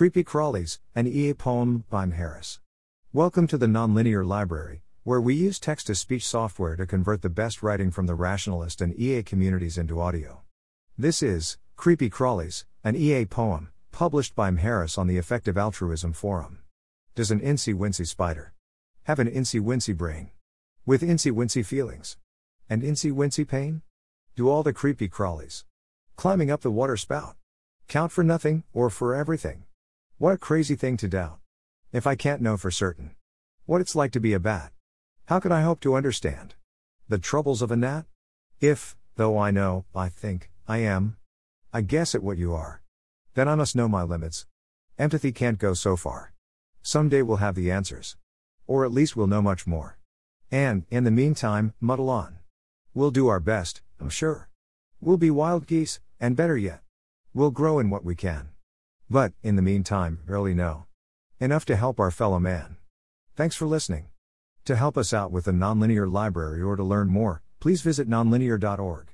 Creepy Crawlies, an EA poem by M. Harris. Welcome to the Nonlinear Library, where we use text to speech software to convert the best writing from the rationalist and EA communities into audio. This is Creepy Crawlies, an EA poem, published by M. Harris on the Effective Altruism Forum. Does an incy wincy spider have an incy wincy brain? With incy wincy feelings? And incy wincy pain? Do all the creepy crawlies climbing up the water spout count for nothing or for everything? What a crazy thing to doubt. If I can't know for certain what it's like to be a bat, how could I hope to understand the troubles of a gnat? If, though I know, I think, I am, I guess at what you are, then I must know my limits. Empathy can't go so far. Someday we'll have the answers. Or at least we'll know much more. And, in the meantime, muddle on. We'll do our best, I'm sure. We'll be wild geese, and better yet, we'll grow in what we can. But, in the meantime, barely know. Enough to help our fellow man. Thanks for listening. To help us out with the Nonlinear Library or to learn more, please visit nonlinear.org.